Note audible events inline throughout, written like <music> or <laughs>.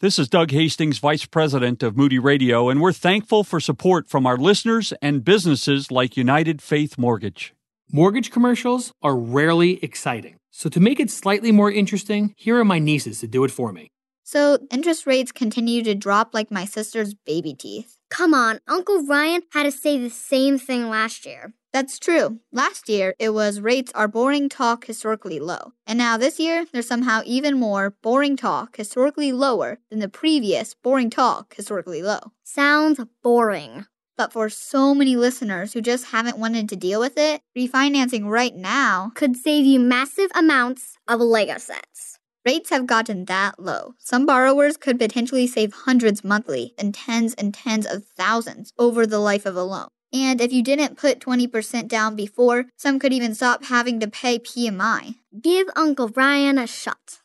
This is Doug Hastings, Vice President of Moody Radio, and we're thankful for support from our listeners and businesses like United Faith Mortgage. Mortgage commercials are rarely exciting. So, to make it slightly more interesting, here are my nieces to do it for me. So, interest rates continue to drop like my sister's baby teeth. Come on, Uncle Ryan had to say the same thing last year. That's true. Last year, it was rates are boring talk historically low. And now this year, there's somehow even more boring talk historically lower than the previous boring talk historically low. Sounds boring. But for so many listeners who just haven't wanted to deal with it, refinancing right now could save you massive amounts of Lego sets. Rates have gotten that low. Some borrowers could potentially save hundreds monthly and tens and tens of thousands over the life of a loan. And if you didn't put 20% down before, some could even stop having to pay PMI. Give Uncle Ryan a shot.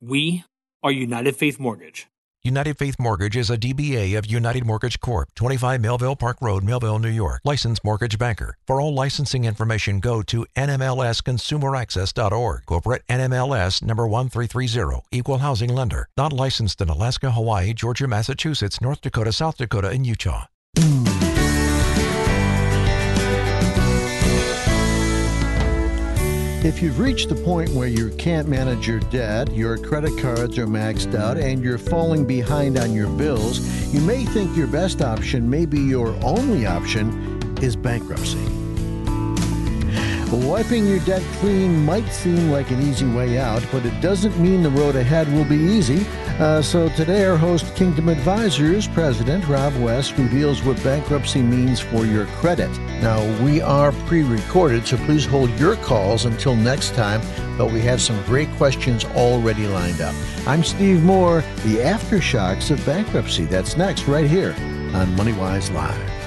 We are United Faith Mortgage. United Faith Mortgage is a DBA of United Mortgage Corp., 25 Melville Park Road, Melville, New York. Licensed mortgage banker. For all licensing information, go to nmlsconsumeraccess.org. Corporate NMLS number 1330. Equal housing lender. Not licensed in Alaska, Hawaii, Georgia, Massachusetts, North Dakota, South Dakota, and Utah. If you've reached the point where you can't manage your debt, your credit cards are maxed out, and you're falling behind on your bills, you may think your best option, maybe your only option, is bankruptcy. Wiping your debt clean might seem like an easy way out, but it doesn't mean the road ahead will be easy. Uh, so today, our host, Kingdom Advisors President Rob West, reveals what bankruptcy means for your credit. Now, we are pre recorded, so please hold your calls until next time, but we have some great questions already lined up. I'm Steve Moore, the aftershocks of bankruptcy. That's next, right here on MoneyWise Live.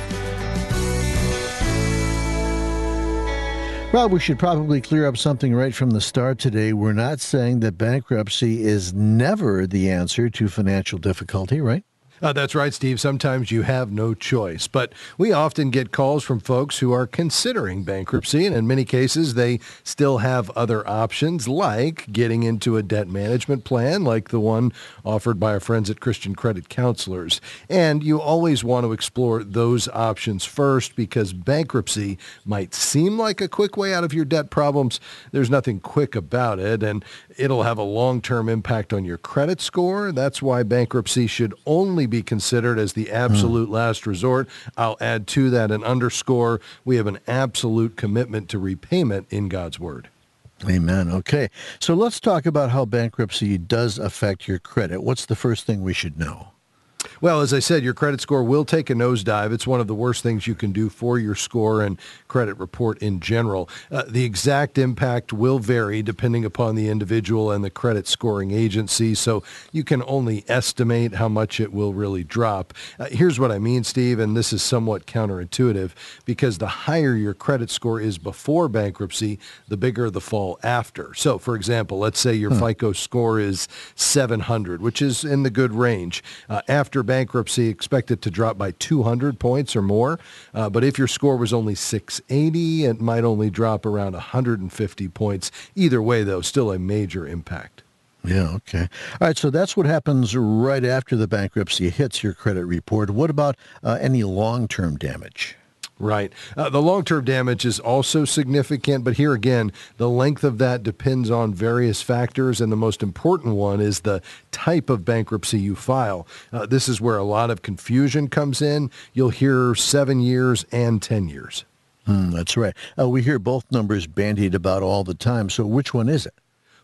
Rob, we should probably clear up something right from the start today. We're not saying that bankruptcy is never the answer to financial difficulty, right? Uh, that's right, Steve. Sometimes you have no choice. But we often get calls from folks who are considering bankruptcy, and in many cases, they still have other options, like getting into a debt management plan, like the one offered by our friends at Christian Credit Counselors. And you always want to explore those options first because bankruptcy might seem like a quick way out of your debt problems. There's nothing quick about it, and it'll have a long term impact on your credit score. That's why bankruptcy should only be considered as the absolute mm. last resort. I'll add to that an underscore. We have an absolute commitment to repayment in God's Word. Amen. Okay. So let's talk about how bankruptcy does affect your credit. What's the first thing we should know? Well, as I said, your credit score will take a nosedive. It's one of the worst things you can do for your score and credit report in general. Uh, the exact impact will vary depending upon the individual and the credit scoring agency, so you can only estimate how much it will really drop. Uh, here's what I mean, Steve, and this is somewhat counterintuitive because the higher your credit score is before bankruptcy, the bigger the fall after. So, for example, let's say your hmm. FICO score is 700, which is in the good range. Uh, after after bankruptcy, expect it to drop by 200 points or more. Uh, but if your score was only 680, it might only drop around 150 points. Either way, though, still a major impact. Yeah, okay. All right, so that's what happens right after the bankruptcy hits your credit report. What about uh, any long term damage? Right. Uh, the long term damage is also significant, but here again, the length of that depends on various factors, and the most important one is the type of bankruptcy you file. Uh, this is where a lot of confusion comes in. You'll hear seven years and 10 years. Mm, that's right. Uh, we hear both numbers bandied about all the time. So which one is it?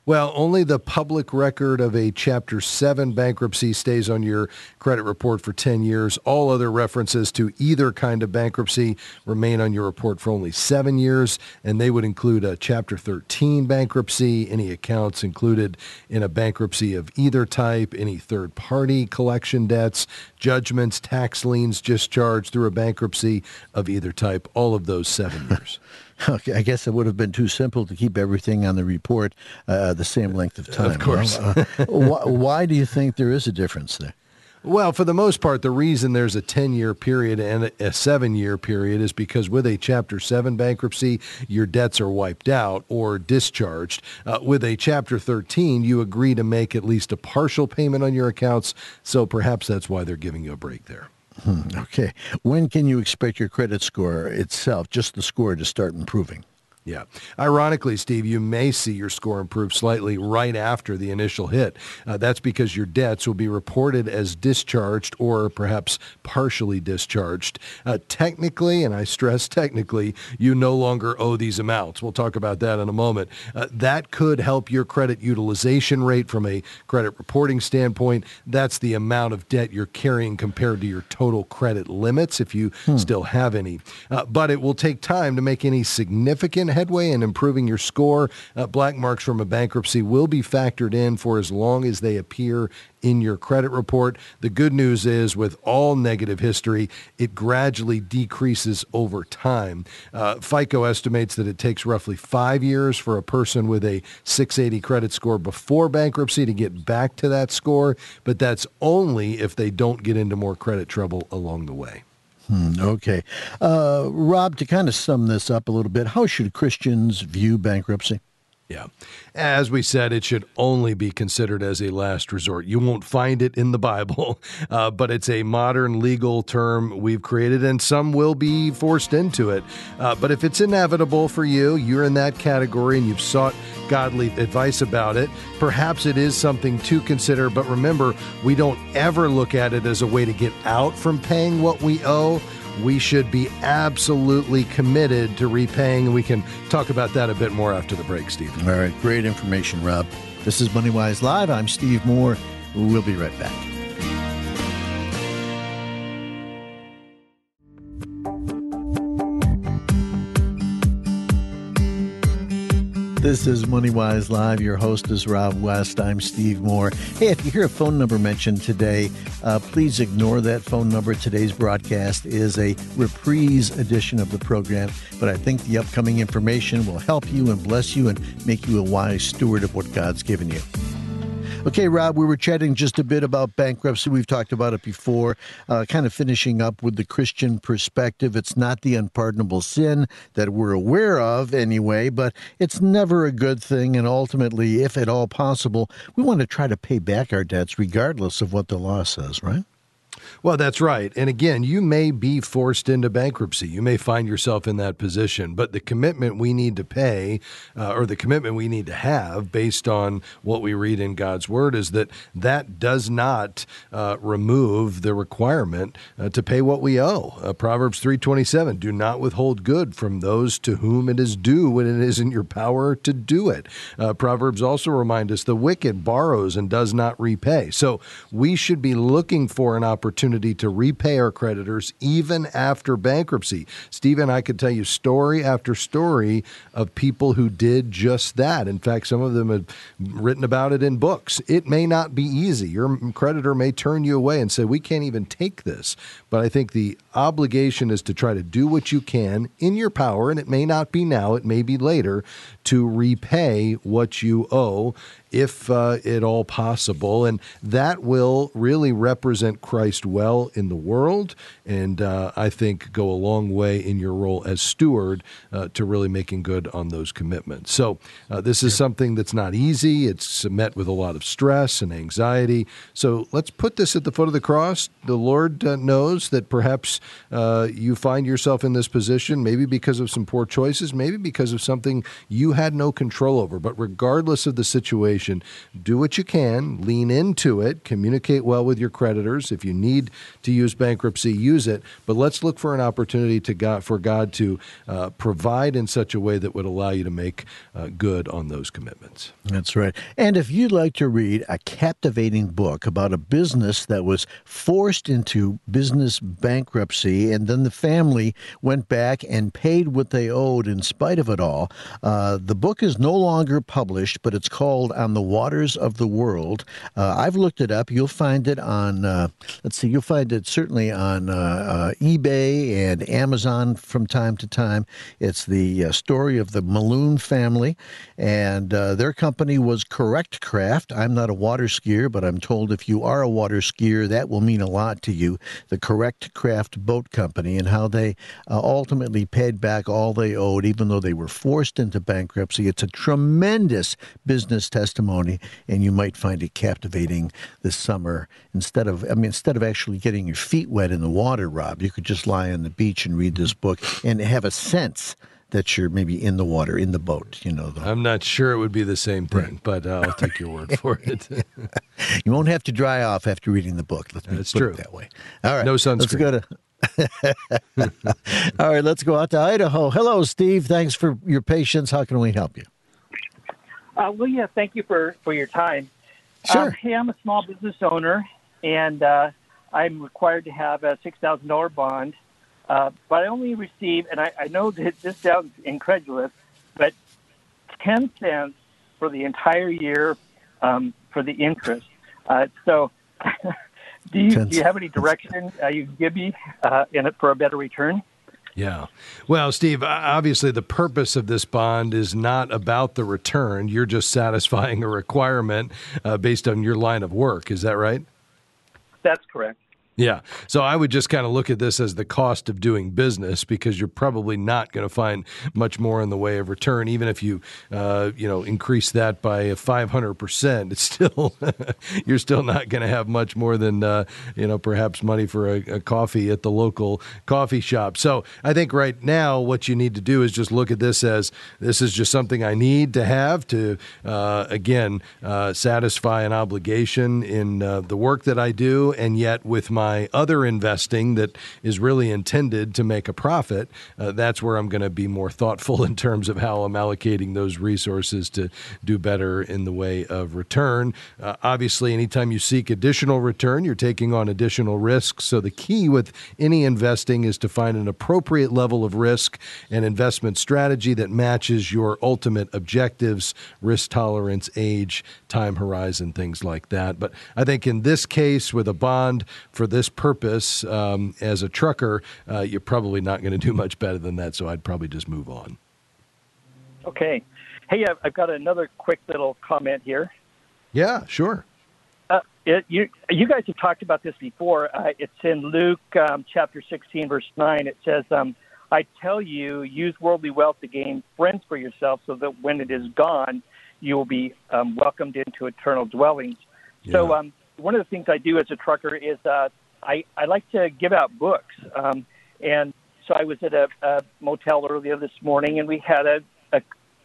Well, only the public record of a Chapter 7 bankruptcy stays on your credit report for 10 years. All other references to either kind of bankruptcy remain on your report for only seven years, and they would include a Chapter 13 bankruptcy, any accounts included in a bankruptcy of either type, any third party collection debts, judgments, tax liens discharged through a bankruptcy of either type, all of those seven years. <laughs> <laughs> Okay, I guess it would have been too simple to keep everything on the report uh, the same length of time. Of course. uh, why, why do you think there is a difference there? Well, for the most part, the reason there's a 10 year period and a seven year period is because with a Chapter 7 bankruptcy, your debts are wiped out or discharged. Uh, with a Chapter 13, you agree to make at least a partial payment on your accounts. So perhaps that's why they're giving you a break there. Hmm, okay. When can you expect your credit score itself, just the score, to start improving? Yeah. Ironically, Steve, you may see your score improve slightly right after the initial hit. Uh, that's because your debts will be reported as discharged or perhaps partially discharged. Uh, technically, and I stress technically, you no longer owe these amounts. We'll talk about that in a moment. Uh, that could help your credit utilization rate from a credit reporting standpoint. That's the amount of debt you're carrying compared to your total credit limits, if you hmm. still have any. Uh, but it will take time to make any significant headway in improving your score. Uh, black marks from a bankruptcy will be factored in for as long as they appear in your credit report. The good news is, with all negative history, it gradually decreases over time. Uh, FICO estimates that it takes roughly five years for a person with a 680 credit score before bankruptcy to get back to that score, but that's only if they don't get into more credit trouble along the way. Hmm, okay. Uh, Rob, to kind of sum this up a little bit, how should Christians view bankruptcy? Yeah. As we said, it should only be considered as a last resort. You won't find it in the Bible, <laughs> uh, but it's a modern legal term we've created, and some will be forced into it. Uh, but if it's inevitable for you, you're in that category and you've sought godly advice about it, perhaps it is something to consider. But remember, we don't ever look at it as a way to get out from paying what we owe we should be absolutely committed to repaying. And we can talk about that a bit more after the break, Steve. All right. Great information, Rob. This is MoneyWise Live. I'm Steve Moore. We'll be right back. This is MoneyWise Live. Your host is Rob West. I'm Steve Moore. Hey, if you hear a phone number mentioned today, uh, please ignore that phone number. Today's broadcast is a reprise edition of the program, but I think the upcoming information will help you and bless you and make you a wise steward of what God's given you. Okay, Rob, we were chatting just a bit about bankruptcy. We've talked about it before, uh, kind of finishing up with the Christian perspective. It's not the unpardonable sin that we're aware of, anyway, but it's never a good thing. And ultimately, if at all possible, we want to try to pay back our debts regardless of what the law says, right? Well, that's right. And again, you may be forced into bankruptcy. You may find yourself in that position, but the commitment we need to pay uh, or the commitment we need to have based on what we read in God's word is that that does not uh, remove the requirement uh, to pay what we owe. Uh, Proverbs 3:27, do not withhold good from those to whom it is due when it is in your power to do it. Uh, Proverbs also remind us the wicked borrows and does not repay. So we should be looking for an opportunity opportunity to repay our creditors even after bankruptcy. Stephen, I could tell you story after story of people who did just that. In fact, some of them have written about it in books. It may not be easy. Your creditor may turn you away and say, We can't even take this. But I think the obligation is to try to do what you can in your power, and it may not be now, it may be later, to repay what you owe if uh, at all possible. And that will really represent Christ well in the world. And uh, I think go a long way in your role as steward uh, to really making good on those commitments. So uh, this is something that's not easy. It's met with a lot of stress and anxiety. So let's put this at the foot of the cross. The Lord uh, knows that perhaps uh, you find yourself in this position, maybe because of some poor choices, maybe because of something you had no control over. But regardless of the situation, situation. Do what you can, lean into it, communicate well with your creditors. If you need to use bankruptcy, use it. But let's look for an opportunity to God, for God to uh, provide in such a way that would allow you to make uh, good on those commitments. That's right. And if you'd like to read a captivating book about a business that was forced into business bankruptcy and then the family went back and paid what they owed in spite of it all, uh, the book is no longer published, but it's called On the waters of the world. Uh, I've looked it up. You'll find it on, uh, let's see, you'll find it certainly on uh, uh, eBay and Amazon from time to time. It's the uh, story of the Meloon family, and their company was Correct Craft. I'm not a water skier, but I'm told if you are a water skier, that will mean a lot to you. The Correct Craft Boat Company and how they ultimately paid back all they owed, even though they were forced into bankruptcy. It's a tremendous business testimony, and you might find it captivating this summer. Instead of, I mean, instead of actually getting your feet wet in the water, Rob, you could just lie on the beach and read this book and have a sense that you're maybe in the water, in the boat. You know, the, I'm not sure it would be the same thing, but uh, I'll take your word <laughs> for it. you won't have to dry off after reading the book. Let's That's true. that way. All right, no sunscreen. Let's go to <laughs> All right, let's go out to Idaho. Hello, Steve. Thanks for your patience. How can we help you? Uh, well, yeah, thank you for, for your time. Sure. Uh, hey, I'm a small business owner, and uh, I'm required to have a $6,000 bond. Uh, but I only receive, and I, I know that <laughs> this sounds incredulous, but 10 cents for the entire year um, for the interest. Uh, so <laughs> Do you, do you have any direction uh, you can give me uh, in it for a better return? Yeah. Well, Steve, obviously the purpose of this bond is not about the return. You're just satisfying a requirement uh, based on your line of work. Is that right? That's correct. Yeah. So I would just kind of look at this as the cost of doing business because you're probably not going to find much more in the way of return, even if you, uh, you know, increase that by 500 percent. It's still <laughs> you're still not going to have much more than uh, you know perhaps money for a, a, coffee at the local coffee shop. So I think right now what you need to do is just look at this as this is just something I need to have to uh, again uh, satisfy an obligation in uh, the work that I do, and yet with my my other investing that is really intended to make a profit, uh, that's where I'm going to be more thoughtful <laughs> in terms of how I'm allocating those resources to do better in the way of return. Uh, obviously, anytime you seek additional return, you're taking on additional risks. So the key with any investing is to find an appropriate level of risk and investment strategy that matches your ultimate objectives, risk tolerance, age, time horizon, things like that. But I think in this case, with a bond for this purpose um, as a trucker, uh, you're probably not going to do much better than that. So I'd probably just move on. Okay. Hey, I've got another quick little comment here. Yeah, sure. Uh, it, you, you guys have talked about this before. Uh, it's in Luke um, chapter 16, verse 9. It says, um, I tell you, use worldly wealth to gain friends for yourself so that when it is gone, you will be um, welcomed into eternal dwellings. Yeah. So, um, one of the things I do as a trucker is uh, I, I like to give out books. Um, and so I was at a, a motel earlier this morning and we had a, a,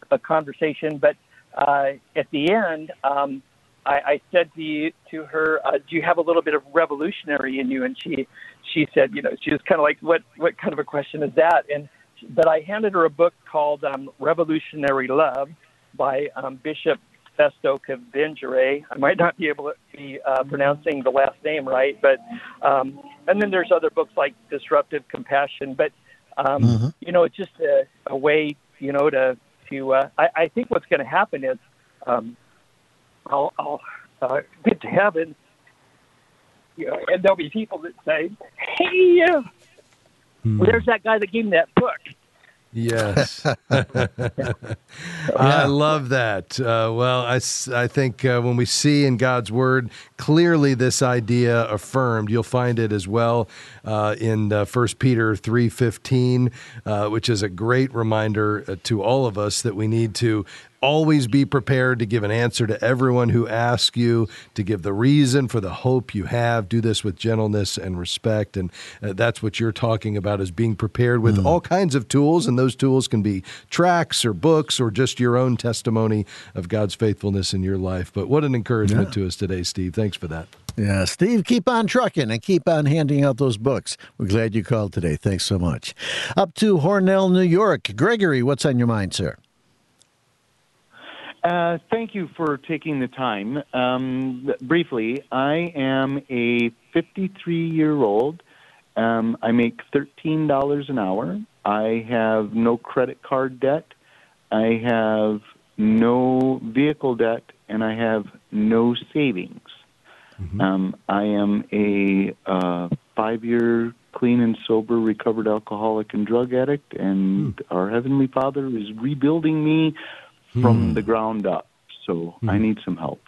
a conversation. But uh, at the end, um, I, I said to, you, to her, uh, "Do you have a little bit of revolutionary in you?" And she she said, "You know, she was kind of like, what what kind of a question is that?" And but I handed her a book called um, Revolutionary Love by um, Bishop Festo Kavengere. I might not be able to be uh, pronouncing the last name right, but um, and then there's other books like Disruptive Compassion. But um, mm-hmm. you know, it's just a, a way, you know, to to. Uh, I, I think what's going to happen is um, I'll, I'll uh, get to heaven, you know, and there'll be people that say, "Hey, uh, mm. there's that guy that gave me that book." Yes. <laughs> I love that. Uh, well, I, I think uh, when we see in God's Word clearly this idea affirmed, you'll find it as well uh, in uh, 1 Peter 3.15, uh, which is a great reminder uh, to all of us that we need to always be prepared to give an answer to everyone who asks you, to give the reason for the hope you have. Do this with gentleness and respect. And uh, that's what you're talking about is being prepared with mm. all kinds of tools. And those tools can be tracts or books or just your own testimony of God's faithfulness in your life. But what an encouragement yeah. to us today, Steve. Thanks for that. Yeah, Steve, keep on trucking and keep on handing out those books. We're glad you called today. Thanks so much. Up to Hornell, New York. Gregory, what's on your mind, sir? Uh, thank you for taking the time. Um, briefly, I am a 53 year old. Um, I make $13 an hour. I have no credit card debt. I have no vehicle debt and I have no savings. Mm-hmm. Um, I am a uh, five year clean and sober recovered alcoholic and drug addict, and Hmm. our Heavenly Father is rebuilding me from hmm. the ground up. So I hmm. need some help.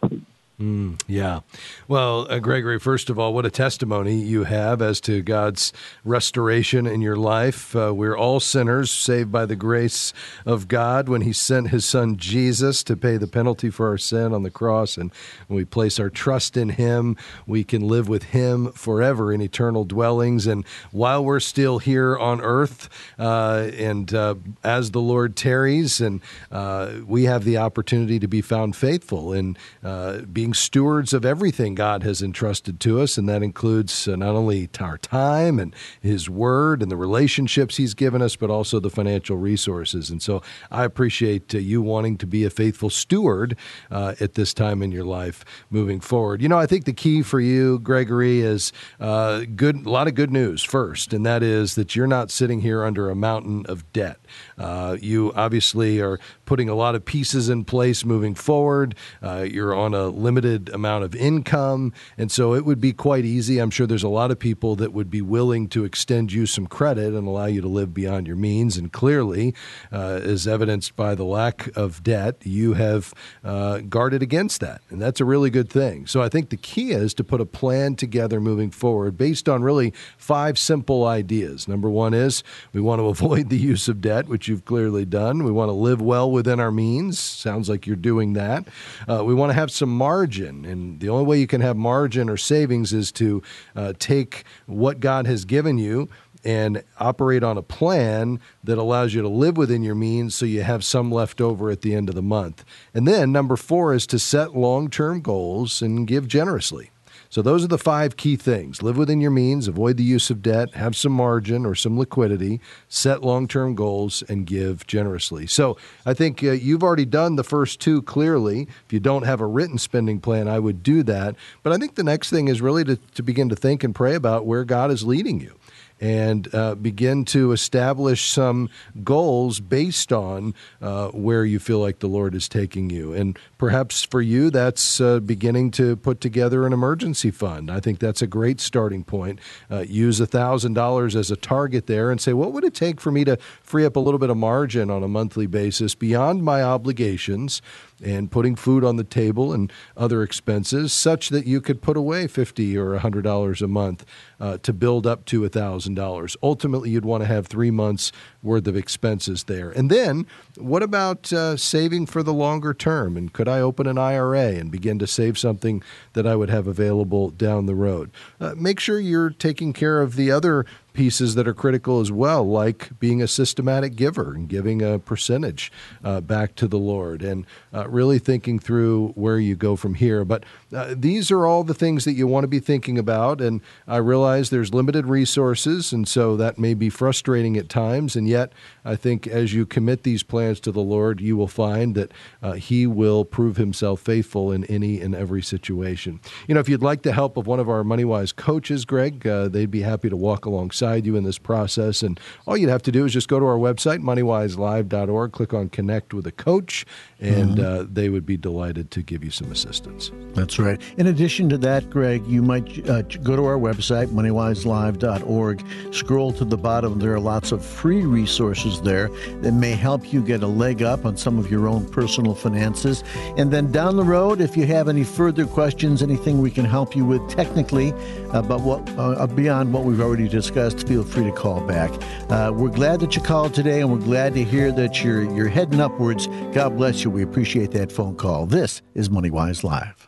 Mm, yeah. Well, uh, Gregory, first of all, what a testimony you have as to God's restoration in your life. Uh, we're all sinners saved by the grace of God when He sent His Son Jesus to pay the penalty for our sin on the cross. And when we place our trust in Him, we can live with Him forever in eternal dwellings. And while we're still here on earth, uh, and uh, as the Lord tarries, and uh, we have the opportunity to be found faithful in uh, being stewards of everything God has entrusted to us, and that includes uh, not only our time and His Word and the relationships He's given us, but also the financial resources. And so I appreciate uh, you wanting to be a faithful steward uh, at this time in your life moving forward. You know, I think the key for you, Gregory, is uh, good. A lot of good news first, and that is that you're not sitting here under a mountain of debt. Uh, you obviously are putting a lot of pieces in place moving forward. Uh, you're on a limited amount of income, and so it would be quite easy. I'm sure there's a lot of people that would be willing to extend you some credit and allow you to live beyond your means. And clearly, uh, as evidenced by the lack of debt, you have uh, guarded against that, and that's a really good thing. So I think the key is to put a plan together moving forward based on really five simple ideas. Number one is we want to <laughs> avoid the use of debt, which you've clearly done. We want to live well within our means. Sounds like you're doing that. Uh, we want to have some margin, and the only way you can have margin or savings is to uh, take what God has given you and operate on a plan that allows you to live within your means so you have some left over at the end of the month. And then number four is to set long term goals and give generously. So those are the five key things. Live within your means, avoid the use of debt, have some margin or some liquidity, set long-term goals and give generously. So I think uh, you've already done the first two clearly. If you don't have a written spending plan, I would do that. But I think the next thing is really to, to begin to think and pray about where God is leading you and uh, begin to establish some goals based on uh, where you feel like the Lord is taking you. And perhaps for you, that's uh, beginning to put together an emergency fund. I think that's a great starting point. Uh, use $1,000 as a target there and say, what would it take for me to free up a little bit of margin on a monthly basis beyond my obligations? And putting food on the table and other expenses such that you could put away 50 or $100 a month uh, to build up to $1,000. Ultimately, you'd want to have three months worth of expenses there. And then, what about uh, saving for the longer term? And could I open an IRA and begin to save something that I would have available down the road? Uh, make sure you're taking care of the other pieces that are critical as well, like being a systematic giver and giving a percentage uh, back to the Lord, and uh, really thinking through where you go from here. But uh, these are all the things that you want to be thinking about. And I realize there's limited resources, and so that may be frustrating at times. And yet, I think as you commit these plans to the Lord, you will find that uh, He will prove Himself faithful in any and every situation. You know, if you'd like the help of one of our MoneyWise coaches, Greg, uh, they'd be happy to walk alongside you in this process. And all you'd have to do is just go to our website, moneywiselive.org, click on Connect with a Coach, and Mhm. uh, they would be delighted to give you some assistance. That's right. In addition to that, Greg, you might uh, go to our website, moneywiselive.org, scroll to the bottom. There are lots of free resources there that may help you get a leg up on some of your own personal finances. And then down the road, if you have any further questions, anything we can help you with technically, about what uh, beyond what we've already discussed, feel free to call back. Uh, we're glad that you called today, and we're glad to hear that you're you're heading upwards. God bless you. We appreciate that phone call. This is MoneyWise Live.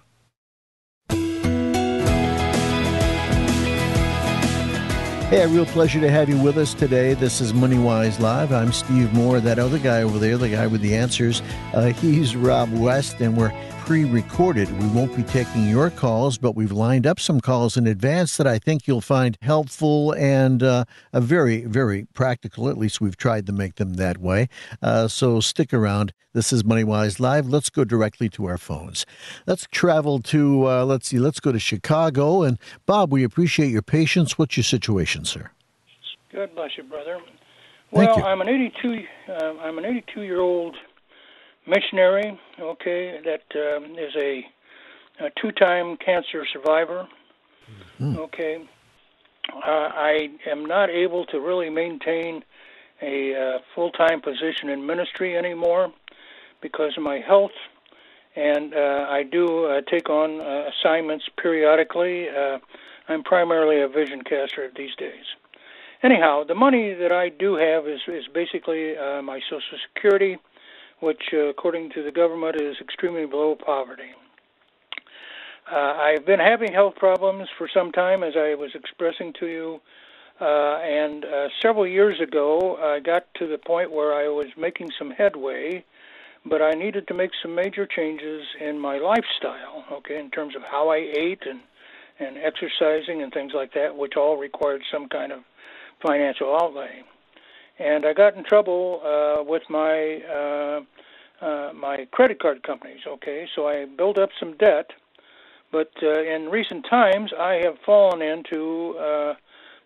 Hey, a real pleasure to have you with us today. This is MoneyWise Live. I'm Steve Moore. That other guy over there, the guy with the answers, uh, he's Rob West, and we're pre recorded. We won't be taking your calls, but we've lined up some calls in advance that I think you'll find helpful and uh, a very, very practical. At least we've tried to make them that way. Uh, so stick around. This is MoneyWise Live. Let's go directly to our phones. Let's travel to, uh, let's see, let's go to Chicago. And Bob, we appreciate your patience. What's your situation, sir? God bless you, brother. Well, you. I'm an 82. Uh, I'm an 82 year old missionary, okay, that um, is a, a two-time cancer survivor. Mm. Okay, uh, I am not able to really maintain a uh, full-time position in ministry anymore because of my health, and uh, I do uh, take on uh, assignments periodically. Uh, I'm primarily a vision caster these days. Anyhow, the money that I do have is is basically uh, my Social Security, which, uh, according to the government, is extremely below poverty. Uh, I've been having health problems for some time, as I was expressing to you. Uh, and uh, several years ago, I got to the point where I was making some headway, but I needed to make some major changes in my lifestyle, okay, in terms of how I ate and, and exercising and things like that, which all required some kind of financial outlay. And I got in trouble uh, with my uh, uh, my credit card companies. Okay, so I built up some debt, but uh, in recent times I have fallen into uh,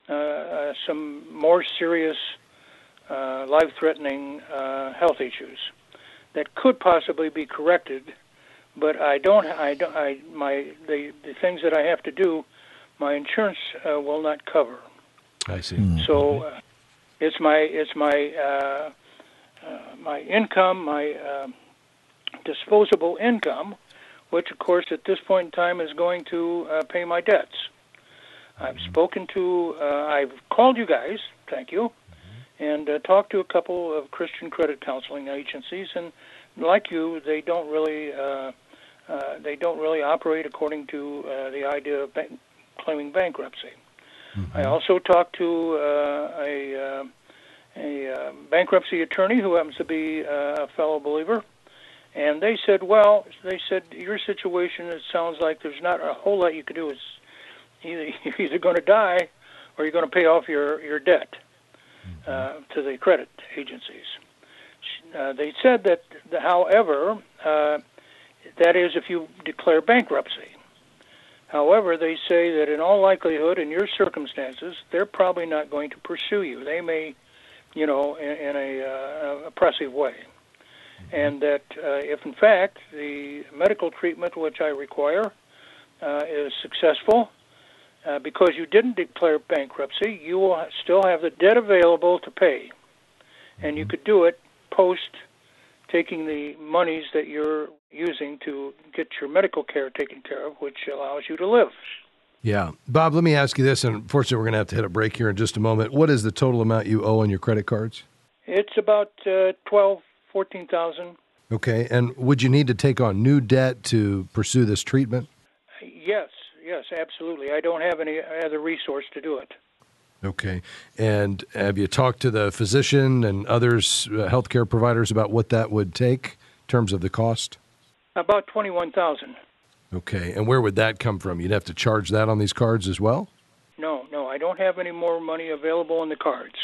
uh, uh, some more serious, uh, life-threatening uh, health issues that could possibly be corrected. But I don't. I don't. I my the the things that I have to do, my insurance uh, will not cover. I see. Mm-hmm. So uh, it's my it's my uh, uh, my income, my uh, disposable income, which of course at this point in time is going to uh, pay my debts. I've mm-hmm. spoken to, uh, I've called you guys, thank you, mm-hmm. and uh, talked to a couple of Christian credit counseling agencies, and like you, they don't really, uh, uh, they don't really operate according to uh, the idea of ba- claiming bankruptcy. Mm-hmm. I also talked to uh, a uh, a uh, bankruptcy attorney who happens to be uh, a fellow believer, and they said, "Well, they said your situation. It sounds like there's not a whole lot you can do. It's either <laughs> you're either going to die, or you're going to pay off your your debt uh, mm-hmm. to the credit agencies." Uh, they said that, however, uh, that is if you declare bankruptcy. However, they say that in all likelihood, in your circumstances, they're probably not going to pursue you. They may, you know, in, in a uh, oppressive way. Mm-hmm. And that uh, if, in fact, the medical treatment which I require uh, is successful, uh, because you didn't declare bankruptcy, you will still have the debt available to pay. And you mm-hmm. could do it post taking the monies that you're using to get your medical care taken care of, which allows you to live. Yeah. Bob, let me ask you this, and unfortunately, we're going to have to hit a break here in just a moment. What is the total amount you owe on your credit cards? It's about uh, 12, 14,000. Okay. And would you need to take on new debt to pursue this treatment? Yes, yes, absolutely. I don't have any other resource to do it. Okay. And have you talked to the physician and others, uh, healthcare providers, about what that would take in terms of the cost? About 21000 Okay. And where would that come from? You'd have to charge that on these cards as well? No, no. I don't have any more money available on the cards.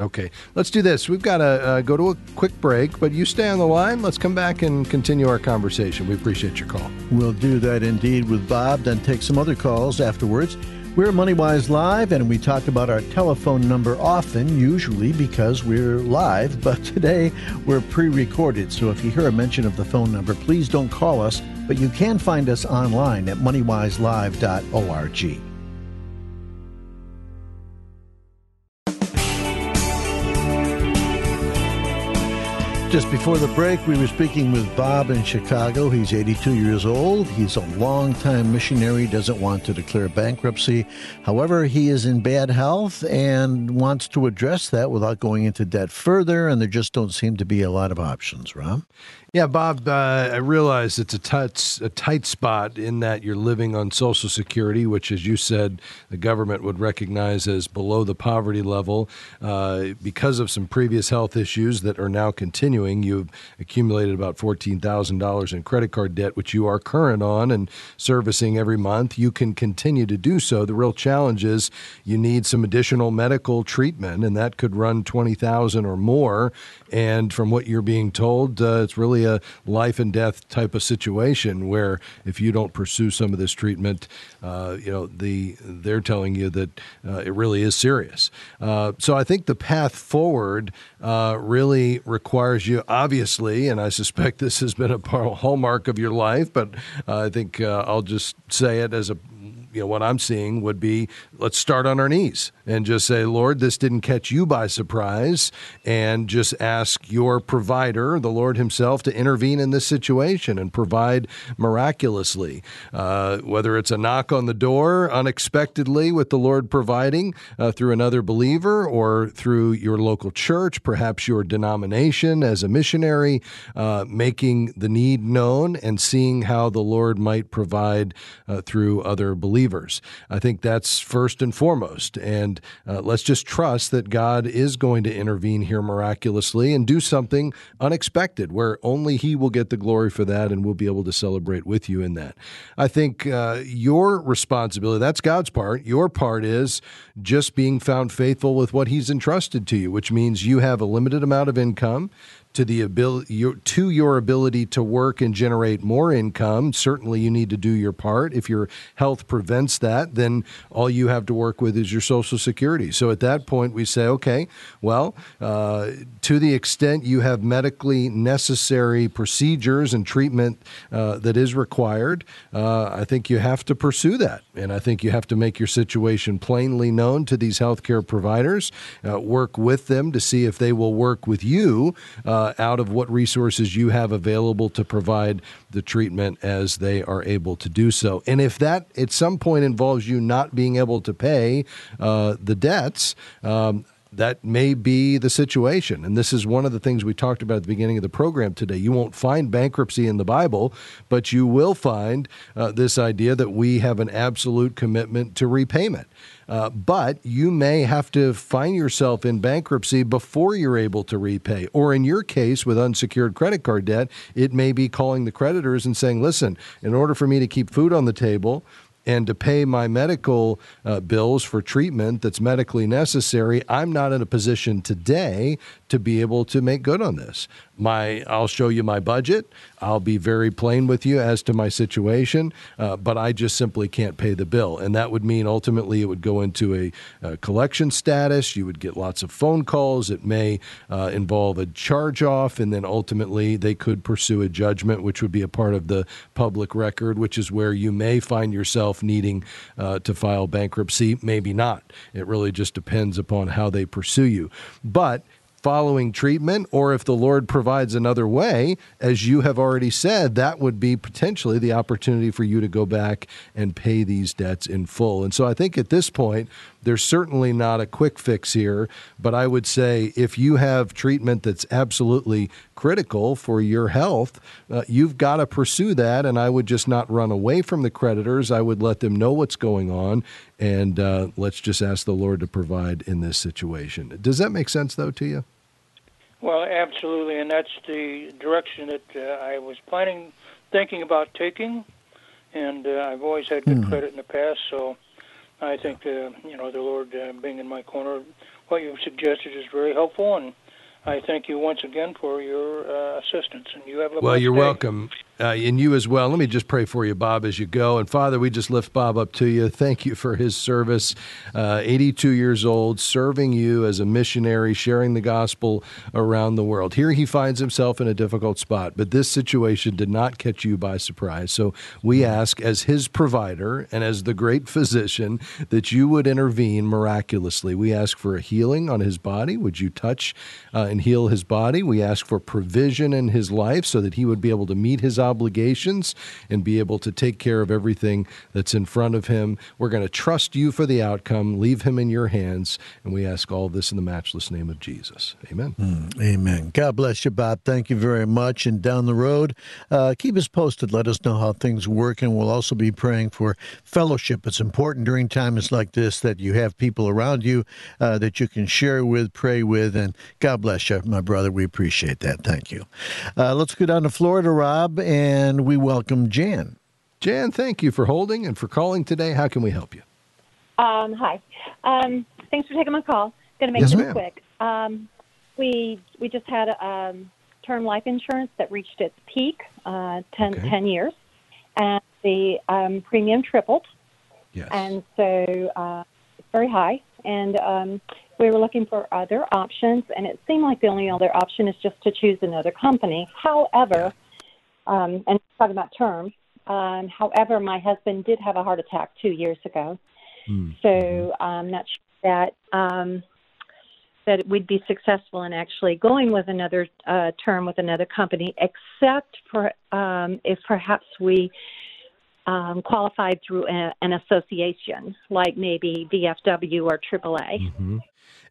Okay. Let's do this. We've got to uh, go to a quick break, but you stay on the line. Let's come back and continue our conversation. We appreciate your call. We'll do that indeed with Bob, then take some other calls afterwards. We're MoneyWise Live, and we talk about our telephone number often, usually because we're live, <laughs> but today we're pre recorded. So if you hear a mention of the phone number, please don't call us, but you can find us online at moneywiselive.org. Just before the break, we were speaking with Bob in Chicago. He's 82 years old. He's a longtime missionary, doesn't want to declare bankruptcy. However, he is in bad health and wants to address that without going into debt further, and there just don't seem to be a lot of options, Rob. Yeah, Bob, uh, I realize it's a tight, a tight spot in that you're living on Social Security, which, as you said, the government would recognize as below the poverty level. Uh, because of some previous health issues that are now continuing, you've accumulated about $14,000 in credit card debt, which you are current on and servicing every month. You can continue to do so. The real challenge is you need some additional medical treatment, and that could run 20000 or more. And from what you're being told, uh, it's really a life and death type of situation where if you don't pursue some of this treatment, uh, you know, the they're telling you that uh, it really is serious. Uh, so I think the path forward uh, really requires you, obviously, and I suspect <laughs> this has been a hallmark of your life, but I think uh, I'll just say it as a you know what I'm seeing would be let's start on our knees and just say, Lord, this didn't catch you by surprise, and just ask your provider, the Lord Himself, to intervene in this situation and provide miraculously. Uh, whether it's a knock on the door unexpectedly with the Lord providing uh, through another believer or through your local church, perhaps your denomination as a missionary, uh, making the need known and seeing how the Lord might provide uh, through other believers. I think that's first and foremost. And and uh, let's just trust that God is going to intervene here miraculously and do something unexpected where only He will get the glory for that and we'll be able to celebrate with you in that. I think uh, your responsibility, that's God's part. Your part is just being found faithful with what He's entrusted to you, which means you have a limited amount of income to the ability your, to your ability to work and generate more income certainly you need to do your part. If your health prevents that then all you have to work with is your social security. So at that point we say okay well uh, to the extent you have medically necessary procedures and treatment uh, that is required uh, i think you have to pursue that. And i think you have to make your situation plainly known to these healthcare providers uh, work with them to see if they will work with you uh, uh, out of what resources you have available to provide the treatment as they are able to do so. And if that at some point involves you not being able to pay uh, the debts, um, that may be the situation. And this is one of the things we talked about at the beginning of the program today. You won't find bankruptcy in the Bible, but you will find uh, this idea that we have an absolute commitment to repayment. Uh, but you may have to find yourself in bankruptcy before you're able to repay. Or in your case, with unsecured credit card debt, it may be calling the creditors and saying, listen, in order for me to keep food on the table, and to pay my medical uh, bills for treatment that's medically necessary, I'm not in a position today to be able to make good on this. My, I'll show you my budget. I'll be very plain with you as to my situation, uh, but I just simply can't pay the bill, and that would mean ultimately it would go into a, a collection status. You would get lots of phone calls. It may uh, involve a charge off, and then ultimately they could pursue a judgment, which would be a part of the public record, which is where you may find yourself needing uh, to file bankruptcy. Maybe not. It really just depends upon how they pursue you, but following treatment, or if the Lord provides another way, as you have already said, that would be potentially the opportunity for you to go back and pay these debts in full. And so I think at this point, there's certainly not a quick fix here, but I would say if you have treatment that's absolutely critical for your health, uh, you've got to pursue that. And I would just not run away from the creditors. I would let them know what's going on. And uh, let's just ask the Lord to provide in this situation. Does that make sense, though, to you? Well, absolutely, and that's the direction that uh, I was planning, thinking about taking, and uh, I've always had good mm. credit in the past, so I think uh, you know the Lord uh, being in my corner, what you've suggested is very helpful, and I thank you once again for your uh, assistance. And you have a well, you're day. welcome uh, and you as well. Let me just pray for you, Bob, as you go. And Father, we just lift Bob up to you. Thank you for his service. Uh, 82 years old, serving you as a missionary, sharing the gospel around the world. Here he finds himself in a difficult spot, but this situation did not catch you by surprise. So we ask, as his provider and as the great physician, that you would intervene miraculously. We ask for a healing on his body. Would you touch uh, and heal his body? We ask for provision in his life so that he would be able to meet his obligations and be able to take care of everything that's in front of him. We're going to trust you for the outcome, leave him in your hands, and we ask all this in the matchless name of Jesus. Amen. Mm, amen. God bless you, Bob. Thank you very much. And down the road, uh, keep us posted. Let us know how things work, and we'll also be praying for fellowship. It's important during times like this that you have people around you uh, that you can share with, pray with, and God bless you, my brother. We appreciate that. Thank you. Uh, let's go down to Florida, Rob, we welcome Jan. Jan, thank you for holding and for calling today. How can we help you? Um, hi. Um, thanks for taking my call. Going to make yes, this ma'am. quick. Um, we we just had um, term life insurance that reached its peak, uh, 10, okay. 10 years, and the um, premium tripled. Yes. And so uh, it's very high. And um, we were looking for other options, and it seemed like the only other option is just to choose another company. However, yeah. Um, and talking about term, um, however, my husband did have a heart attack two years ago. Mm. So I'm not sure that um, that we'd be successful in actually going with another uh, term with another company, except for um, if perhaps we um, qualified through a, an association, like maybe DFW or AAA. Mm-hmm.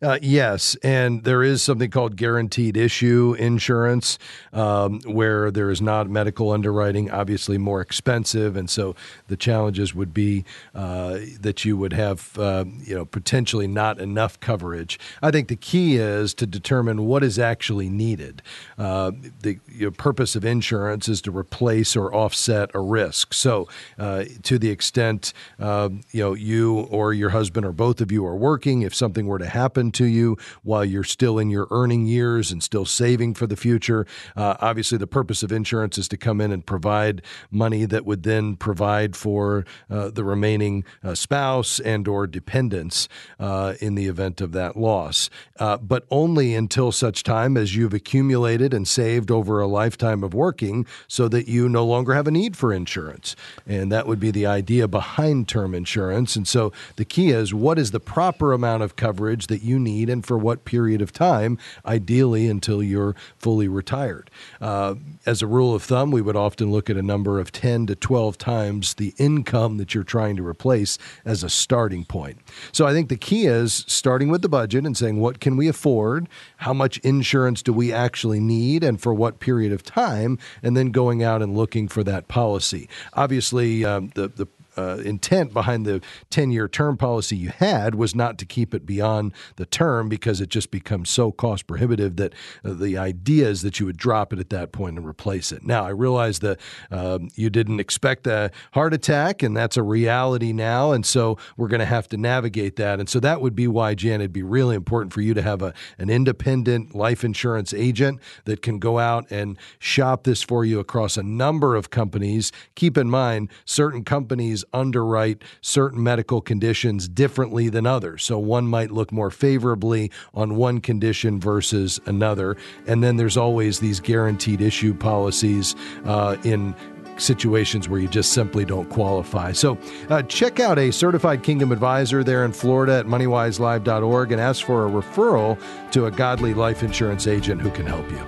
Uh, yes, and there is something called guaranteed issue insurance, um, where there is not medical underwriting, obviously more expensive, and so the challenges would be uh, that you would have, uh, you know, potentially not enough coverage. I think the key is to determine what is actually needed. Uh, the purpose of insurance is to replace or offset a risk. So, uh, to the extent um, you know you or your husband or both of you are working, if something were to happen to you while you're still in your earning years and still saving for the future. Uh, obviously, the purpose of insurance is to come in and provide money that would then provide for uh, the remaining uh, spouse and or dependents uh, in the event of that loss, uh, but only until such time as you've accumulated and saved over a lifetime of working, so that you no longer have a need for insurance. And that would be the idea behind term insurance. And so the key is what is the proper amount of coverage that you need and for what period of time, ideally until you're fully retired. Uh, as a rule of thumb, we would often look at a number of 10 to 12 times the income that you're trying to replace as a starting point. So I think the key is starting with the budget and saying, what can we afford? How much insurance do we actually need? And for what period of time? And then going out and looking for that policy. Obviously, um, the, the uh, intent behind the 10 year term policy you had was not to keep it beyond the term because it just becomes so cost prohibitive that uh, the idea is that you would drop it at that point and replace it. Now, I realize that um, you didn't expect a heart attack, and that's a reality now. And so we're going to have to navigate that. And so that would be why, Jan, it'd be really important for you to have a, an independent life insurance agent that can go out and shop this for you across a number of companies. Keep in mind, certain companies underwrite certain medical conditions differently than others. So one might look more favorably on one condition versus another. And then there's always these guaranteed issue policies uh, in situations where you just simply don't qualify. So uh, check out a certified kingdom advisor there in Florida at moneywiselive.org and ask for a referral to a godly life insurance agent who can help you.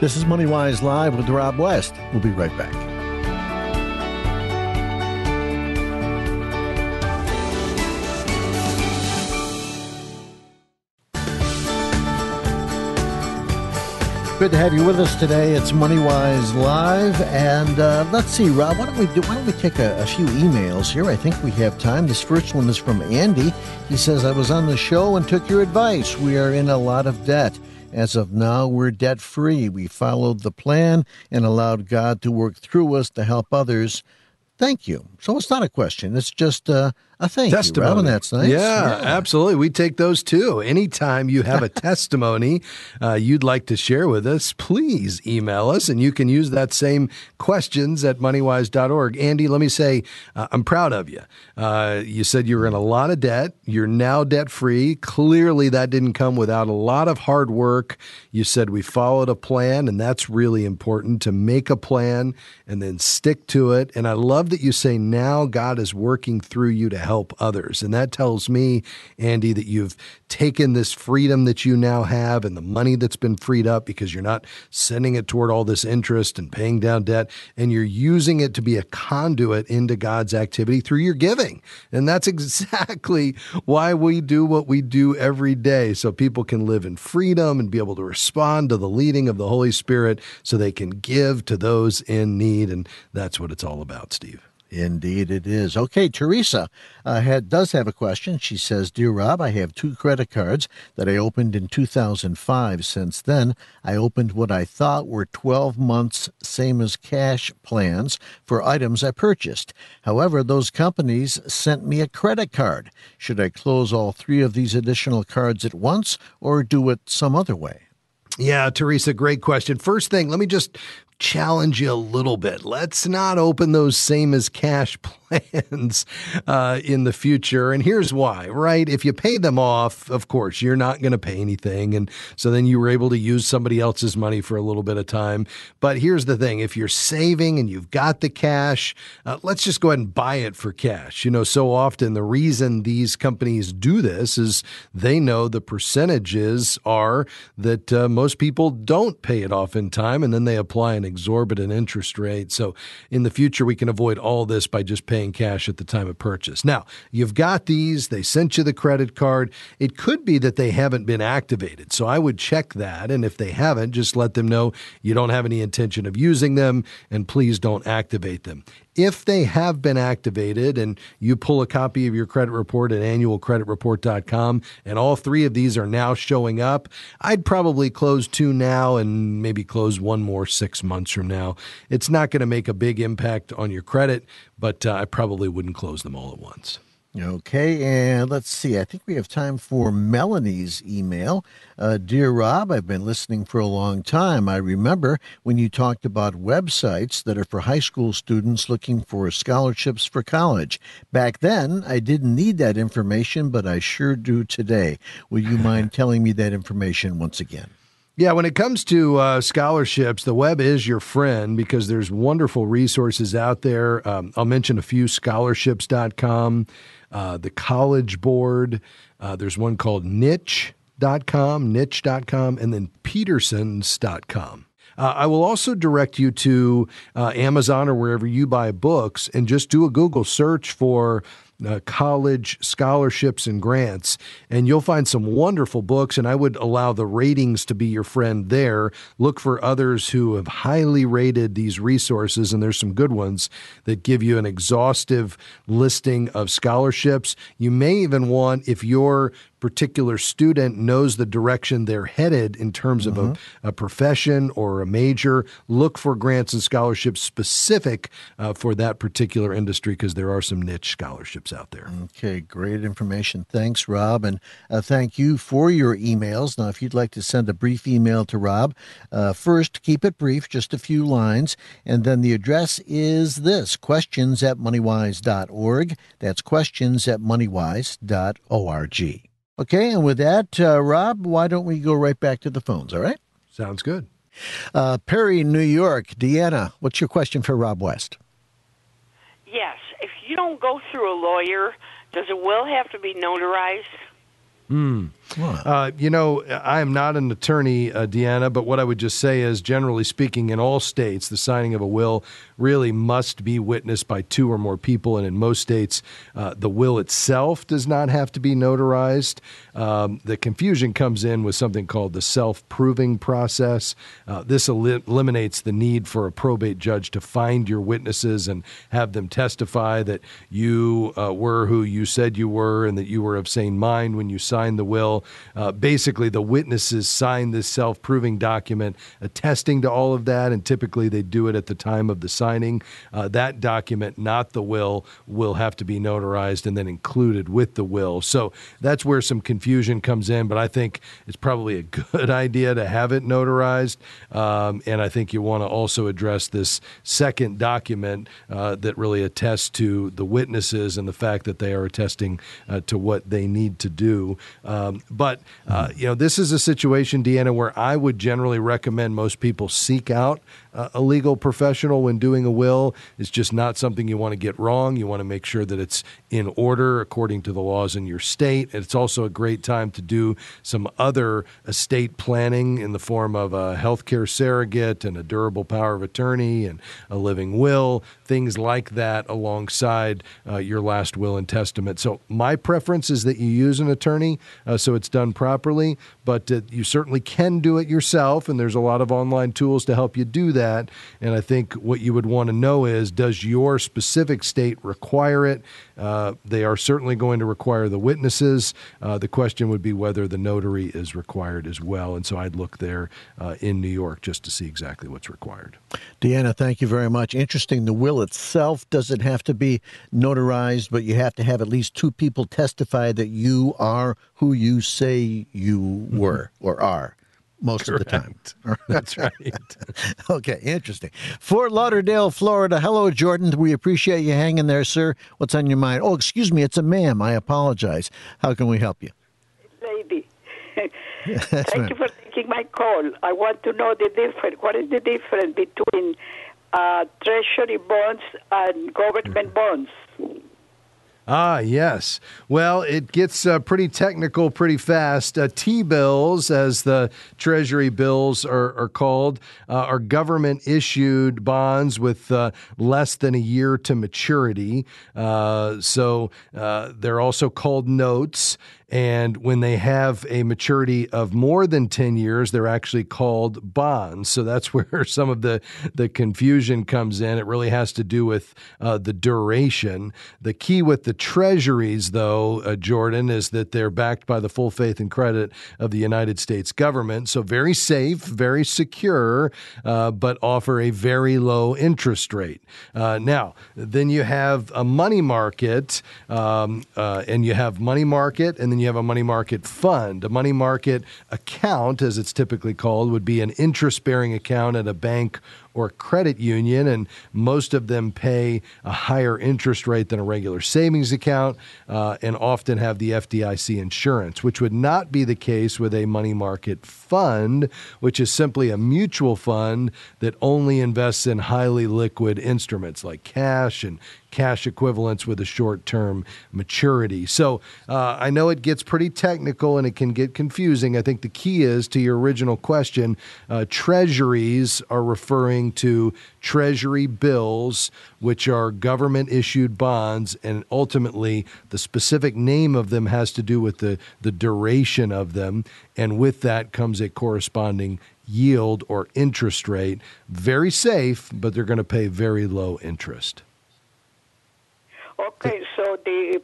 This is MoneyWise Live with Rob West. We'll be right back. Good to have you with us today. It's MoneyWise Live, and uh, let's see, Rob. Why don't we do? Why don't we take a, a, few emails here? I think we have time. This first one is from Andy. He says, "I was on the show and took your advice. We are in a lot of debt. As of now, we're debt free. We followed the plan and allowed God to work through us to help others." Thank you. So it's not a question. It's just uh, a thank testimony. you, That's nice. Yeah, yeah, absolutely. We take those too. Anytime you have a <laughs> testimony uh, you'd like to share with us, please email us, and you can use that same questions at moneywise.org. Andy, let me say, uh, I'm proud of you. Uh, you said you were in a lot of debt. You're now debt free. Clearly, that didn't come without a lot of hard work. You said we followed a plan, and that's really important to make a plan and then stick to it. And I love that you say now God is working through you to help others. And that tells me, Andy, that you've taken this freedom that you now have and the money that's been freed up because you're not sending it toward all this interest and paying down debt, and you're using it to be a conduit into God's activity through your giving. And that's <laughs> exactly why we do what we do every day so people can live in freedom and be able to respond to the leading of the Holy Spirit so they can give to those in need. And that's what it's all about, Steve. Indeed, it is. Okay, Teresa uh, had, does have a question. She says, Dear Rob, I have two credit cards that I opened in 2005. Since then, I opened what I thought were 12 months, same as cash plans for items I purchased. However, those companies sent me a credit card. Should I close all three of these additional cards at once or do it some other way? Yeah, Teresa, great question. First thing, let me just challenge you a little bit. Let's not open those same as cash plans uh, in the future. And here's why, right? If you pay them off, of course, you're not going to pay anything. And so then you were able to use somebody else's money for a little bit of time. But here's the thing if you're saving and you've got the cash, uh, let's just go ahead and buy it for cash. You know, so often the reason these companies do this is they know the percentages are that uh, most people don't pay it off in time and then they apply an exorbitant interest rate. So in the future, we can avoid all this by just paying cash at the time of purchase. Now, you've got these, they sent you the credit card. It could be that they haven't been activated. So I would check that. And if they haven't, just let them know you don't have any intention of using them and please don't activate them. If they have been activated and you pull a copy of your credit report at annualcreditreport.com and all three of these are now showing up, I'd probably close two now and maybe close one more six months from now. It's not going to make a big impact on your credit, but uh, I probably wouldn't close them all at once. Okay, and let's see. I think we have time for Melanie's email. Uh, Dear Rob, I've been listening for a long time. I remember when you talked about websites that are for high school students looking for scholarships for college. Back then, I didn't need that information, but I sure do today. Would you mind <laughs> telling me that information once again? Yeah, when it comes to uh, scholarships, the web is your friend because there's wonderful resources out there. Um, I'll mention a few scholarships.com, uh, the College Board. Uh, there's one called niche.com, niche.com, and then petersons.com. Uh, I will also direct you to uh, Amazon or wherever you buy books and just do a Google search for uh, college scholarships and grants, and you'll find some wonderful books. And I would allow the ratings to be your friend there. Look for others who have highly rated these resources, and there's some good ones that give you an exhaustive listing of scholarships. You may even want, if you're particular student knows the direction they're headed in terms of a, a, profession or a major, look for grants and scholarships specific uh, for that particular industry because there are some niche scholarships out there. Okay, great information. Thanks, Rob. And uh, thank you for your emails. Now, if you'd like to send a brief email to Rob, uh, first keep it brief, just a few lines. And then the address is this questions at moneywise.org. That's questions at moneywise.org. Okay, and with that, uh, Rob, why don't we go right back to the phones, all right? Sounds good. Uh, Perry, New York. Deanna, what's your question for Rob West? Yes. If you don't go through a lawyer, does a will have to be notarized? Hmm. Uh, you know, I am not an attorney, uh, Deanna, but what I would just say is, generally speaking, in all states, the signing of a will really must be witnessed by two or more people. And in most states, uh, the will itself does not have to be notarized. Um, the confusion comes in with something called the self proving process. Uh, this el- eliminates the need for a probate judge to find your witnesses and have them testify that you uh, were who you said you were and that you were of sane mind when you signed the will. Uh, basically, the witnesses sign this self proving document attesting to all of that, and typically they do it at the time of the signing. Uh, that document, not the will, will have to be notarized and then included with the will. So that's where some confusion comes in, but I think it's probably a <laughs> good idea to have it notarized. Um, and I think you want to also address this second document uh, that really attests to the witnesses and the fact that they are attesting uh, to what they need to do. Um, but uh, you know, this is a situation, Deanna, where I would generally recommend most people seek out a legal professional when doing a will. is just not something you want to get wrong. You want to make sure that it's in order according to the laws in your state. And it's also a great time to do some other estate planning in the form of a healthcare surrogate and a durable power of attorney and a living will, things like that alongside uh, your last will and testament. So my preference is that you use an attorney uh, so it's done properly, but uh, you certainly can do it yourself. And there's a lot of online tools to help you do that that. And I think what you would want to know is does your specific state require it? Uh, they are certainly going to require the witnesses. Uh, the question would be whether the notary is required as well. And so I'd look there uh, in New York just to see exactly what's required. Deanna, thank you very much. Interesting. The will itself doesn't have to be notarized, but you have to have at least two people testify that you are who you say you were or are. Most Correct. of the time. <laughs> That's right. <laughs> okay, interesting. Fort Lauderdale, Florida. Hello, Jordan. We appreciate you hanging there, sir. What's on your mind? Oh, excuse me, it's a ma'am. I apologize. How can we help you? lady. Yes, <laughs> Thank ma'am. you for taking my call. I want to know the difference. What is the difference between uh, treasury bonds and government bonds? Ah, yes. Well, it gets uh, pretty technical pretty fast. Uh, T bills, as the Treasury bills are, are called, uh, are government issued bonds with uh, less than a year to maturity. Uh, so uh, they're also called notes. And when they have a maturity of more than 10 years, they're actually called bonds. So that's <laughs> where some of the, the confusion comes in. It really has to do with uh, the duration. The key with the treasuries, though, uh, Jordan, is that they're backed by the full faith and credit of the United States government. So very safe, very secure, uh, but offer a very low interest rate. Uh, now, then you have a money market, um, uh, and you have money market, and then you have a money market fund. A money market account, as it's typically called, would be an interest bearing account at a bank or credit union, and most of them pay a higher interest rate than a regular savings account uh, and often have the FDIC insurance, which would not be the case with a money market fund, which is simply a mutual fund that only invests in highly liquid instruments like cash and cash equivalents with a short term maturity. So uh, I know it gets pretty technical and it can get confusing. I think the key is to your original question uh, treasuries are referring to treasury bills, which are government issued bonds, and ultimately the specific name of them has to do with the, the duration of them. And with that comes a corresponding yield or interest rate. Very safe, but they're going to pay very low interest. Okay, so the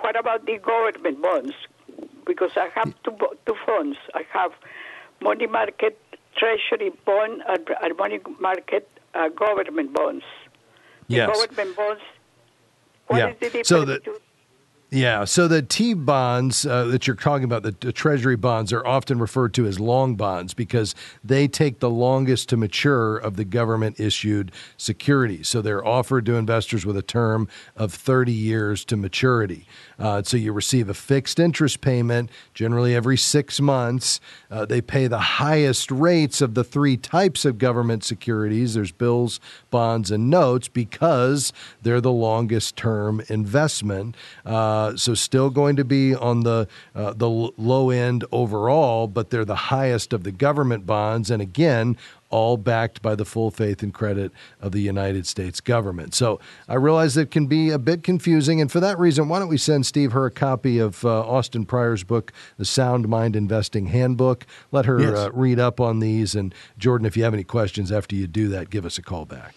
what about the government bonds? Because I have two, two funds. I have money market treasury bond and, money market uh, government bonds. The Yes. government bonds. What Yeah. is the difference So the- Yeah. So the T bonds uh, that you're talking about, the, the Treasury bonds, are often referred to as long bonds because they take the longest to mature of the government issued securities. So they're offered to investors with a term of 30 years to maturity. Uh, so you receive a fixed interest payment generally every six months. Uh, they pay the highest rates of the three types of government securities there's bills, bonds, and notes because they're the longest term investment. Uh, so still going to be on the uh, the l- low end overall, but they're the highest of the government bonds, and again. All backed by the full faith and credit of the United States government. So I realize it can be a bit confusing. And for that reason, why don't we send Steve her a copy of uh, Austin Pryor's book, The Sound Mind Investing Handbook? Let her Yes. uh, read up on these. And Jordan, if you have any questions after you do that, give us a call back.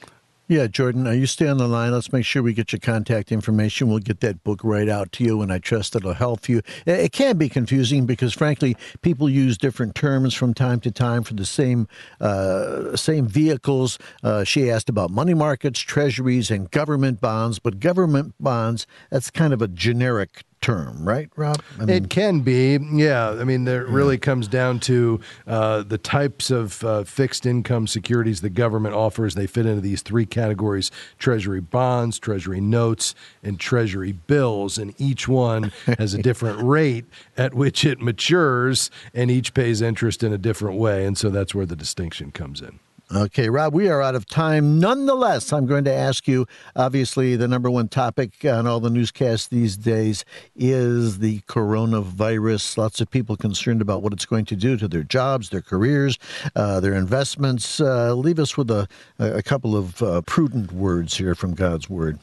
Yeah, Jordan, you stay on the line. Let's make sure we get your contact information. We'll get that book right out to you, and I trust it'll help you. It it can be confusing because, frankly, people use different terms from time to time for the same uh, same vehicles. Uh, she asked about money markets, treasuries, and government bonds, but government bonds, that's kind of a generic term, right, Rob? I it can be, yeah. I mean, there really comes down to uh, the types of uh, fixed income securities the government offers. They fit into these three categories Treasury bonds, Treasury notes, and Treasury bills. And each one <laughs> has a different rate at which it matures, and each pays interest in a different way. And so that's where the distinction comes in. Okay, Rob, we are out of time. Nonetheless, I'm going to ask you obviously, the number one topic on all the newscasts these days is the coronavirus. Lots of people concerned about what it's going to do to their jobs, their careers, uh, their investments. Uh, leave us with a, a couple of uh, prudent words here from God's Word.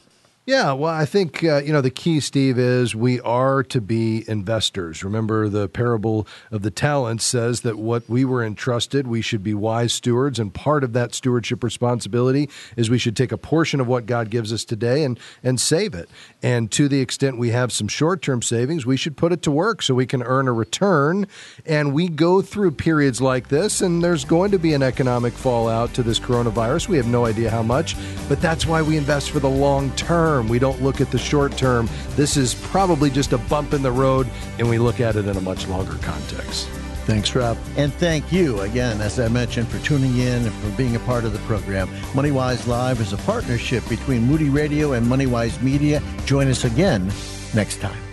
Yeah, well, I think uh, you know the key, Steve, is we are to be investors. Remember, the parable of the talents says that what we were entrusted, we should be wise stewards, and part of that stewardship responsibility is we should take a portion of what God gives us today and and save it. And to the extent we have some short-term savings, we should put it to work so we can earn a return. And we go through periods like this, and there's going to be an economic fallout to this coronavirus. We have no idea how much, but that's why we invest for the long term. We don't look at the short term. This is probably just a bump in the road, and we look at it in a much longer context. Thanks, Rob. And thank you again, as I mentioned, for tuning in and for being a part of the program. MoneyWise Live is a partnership between Moody Radio and MoneyWise Media. Join us again next time.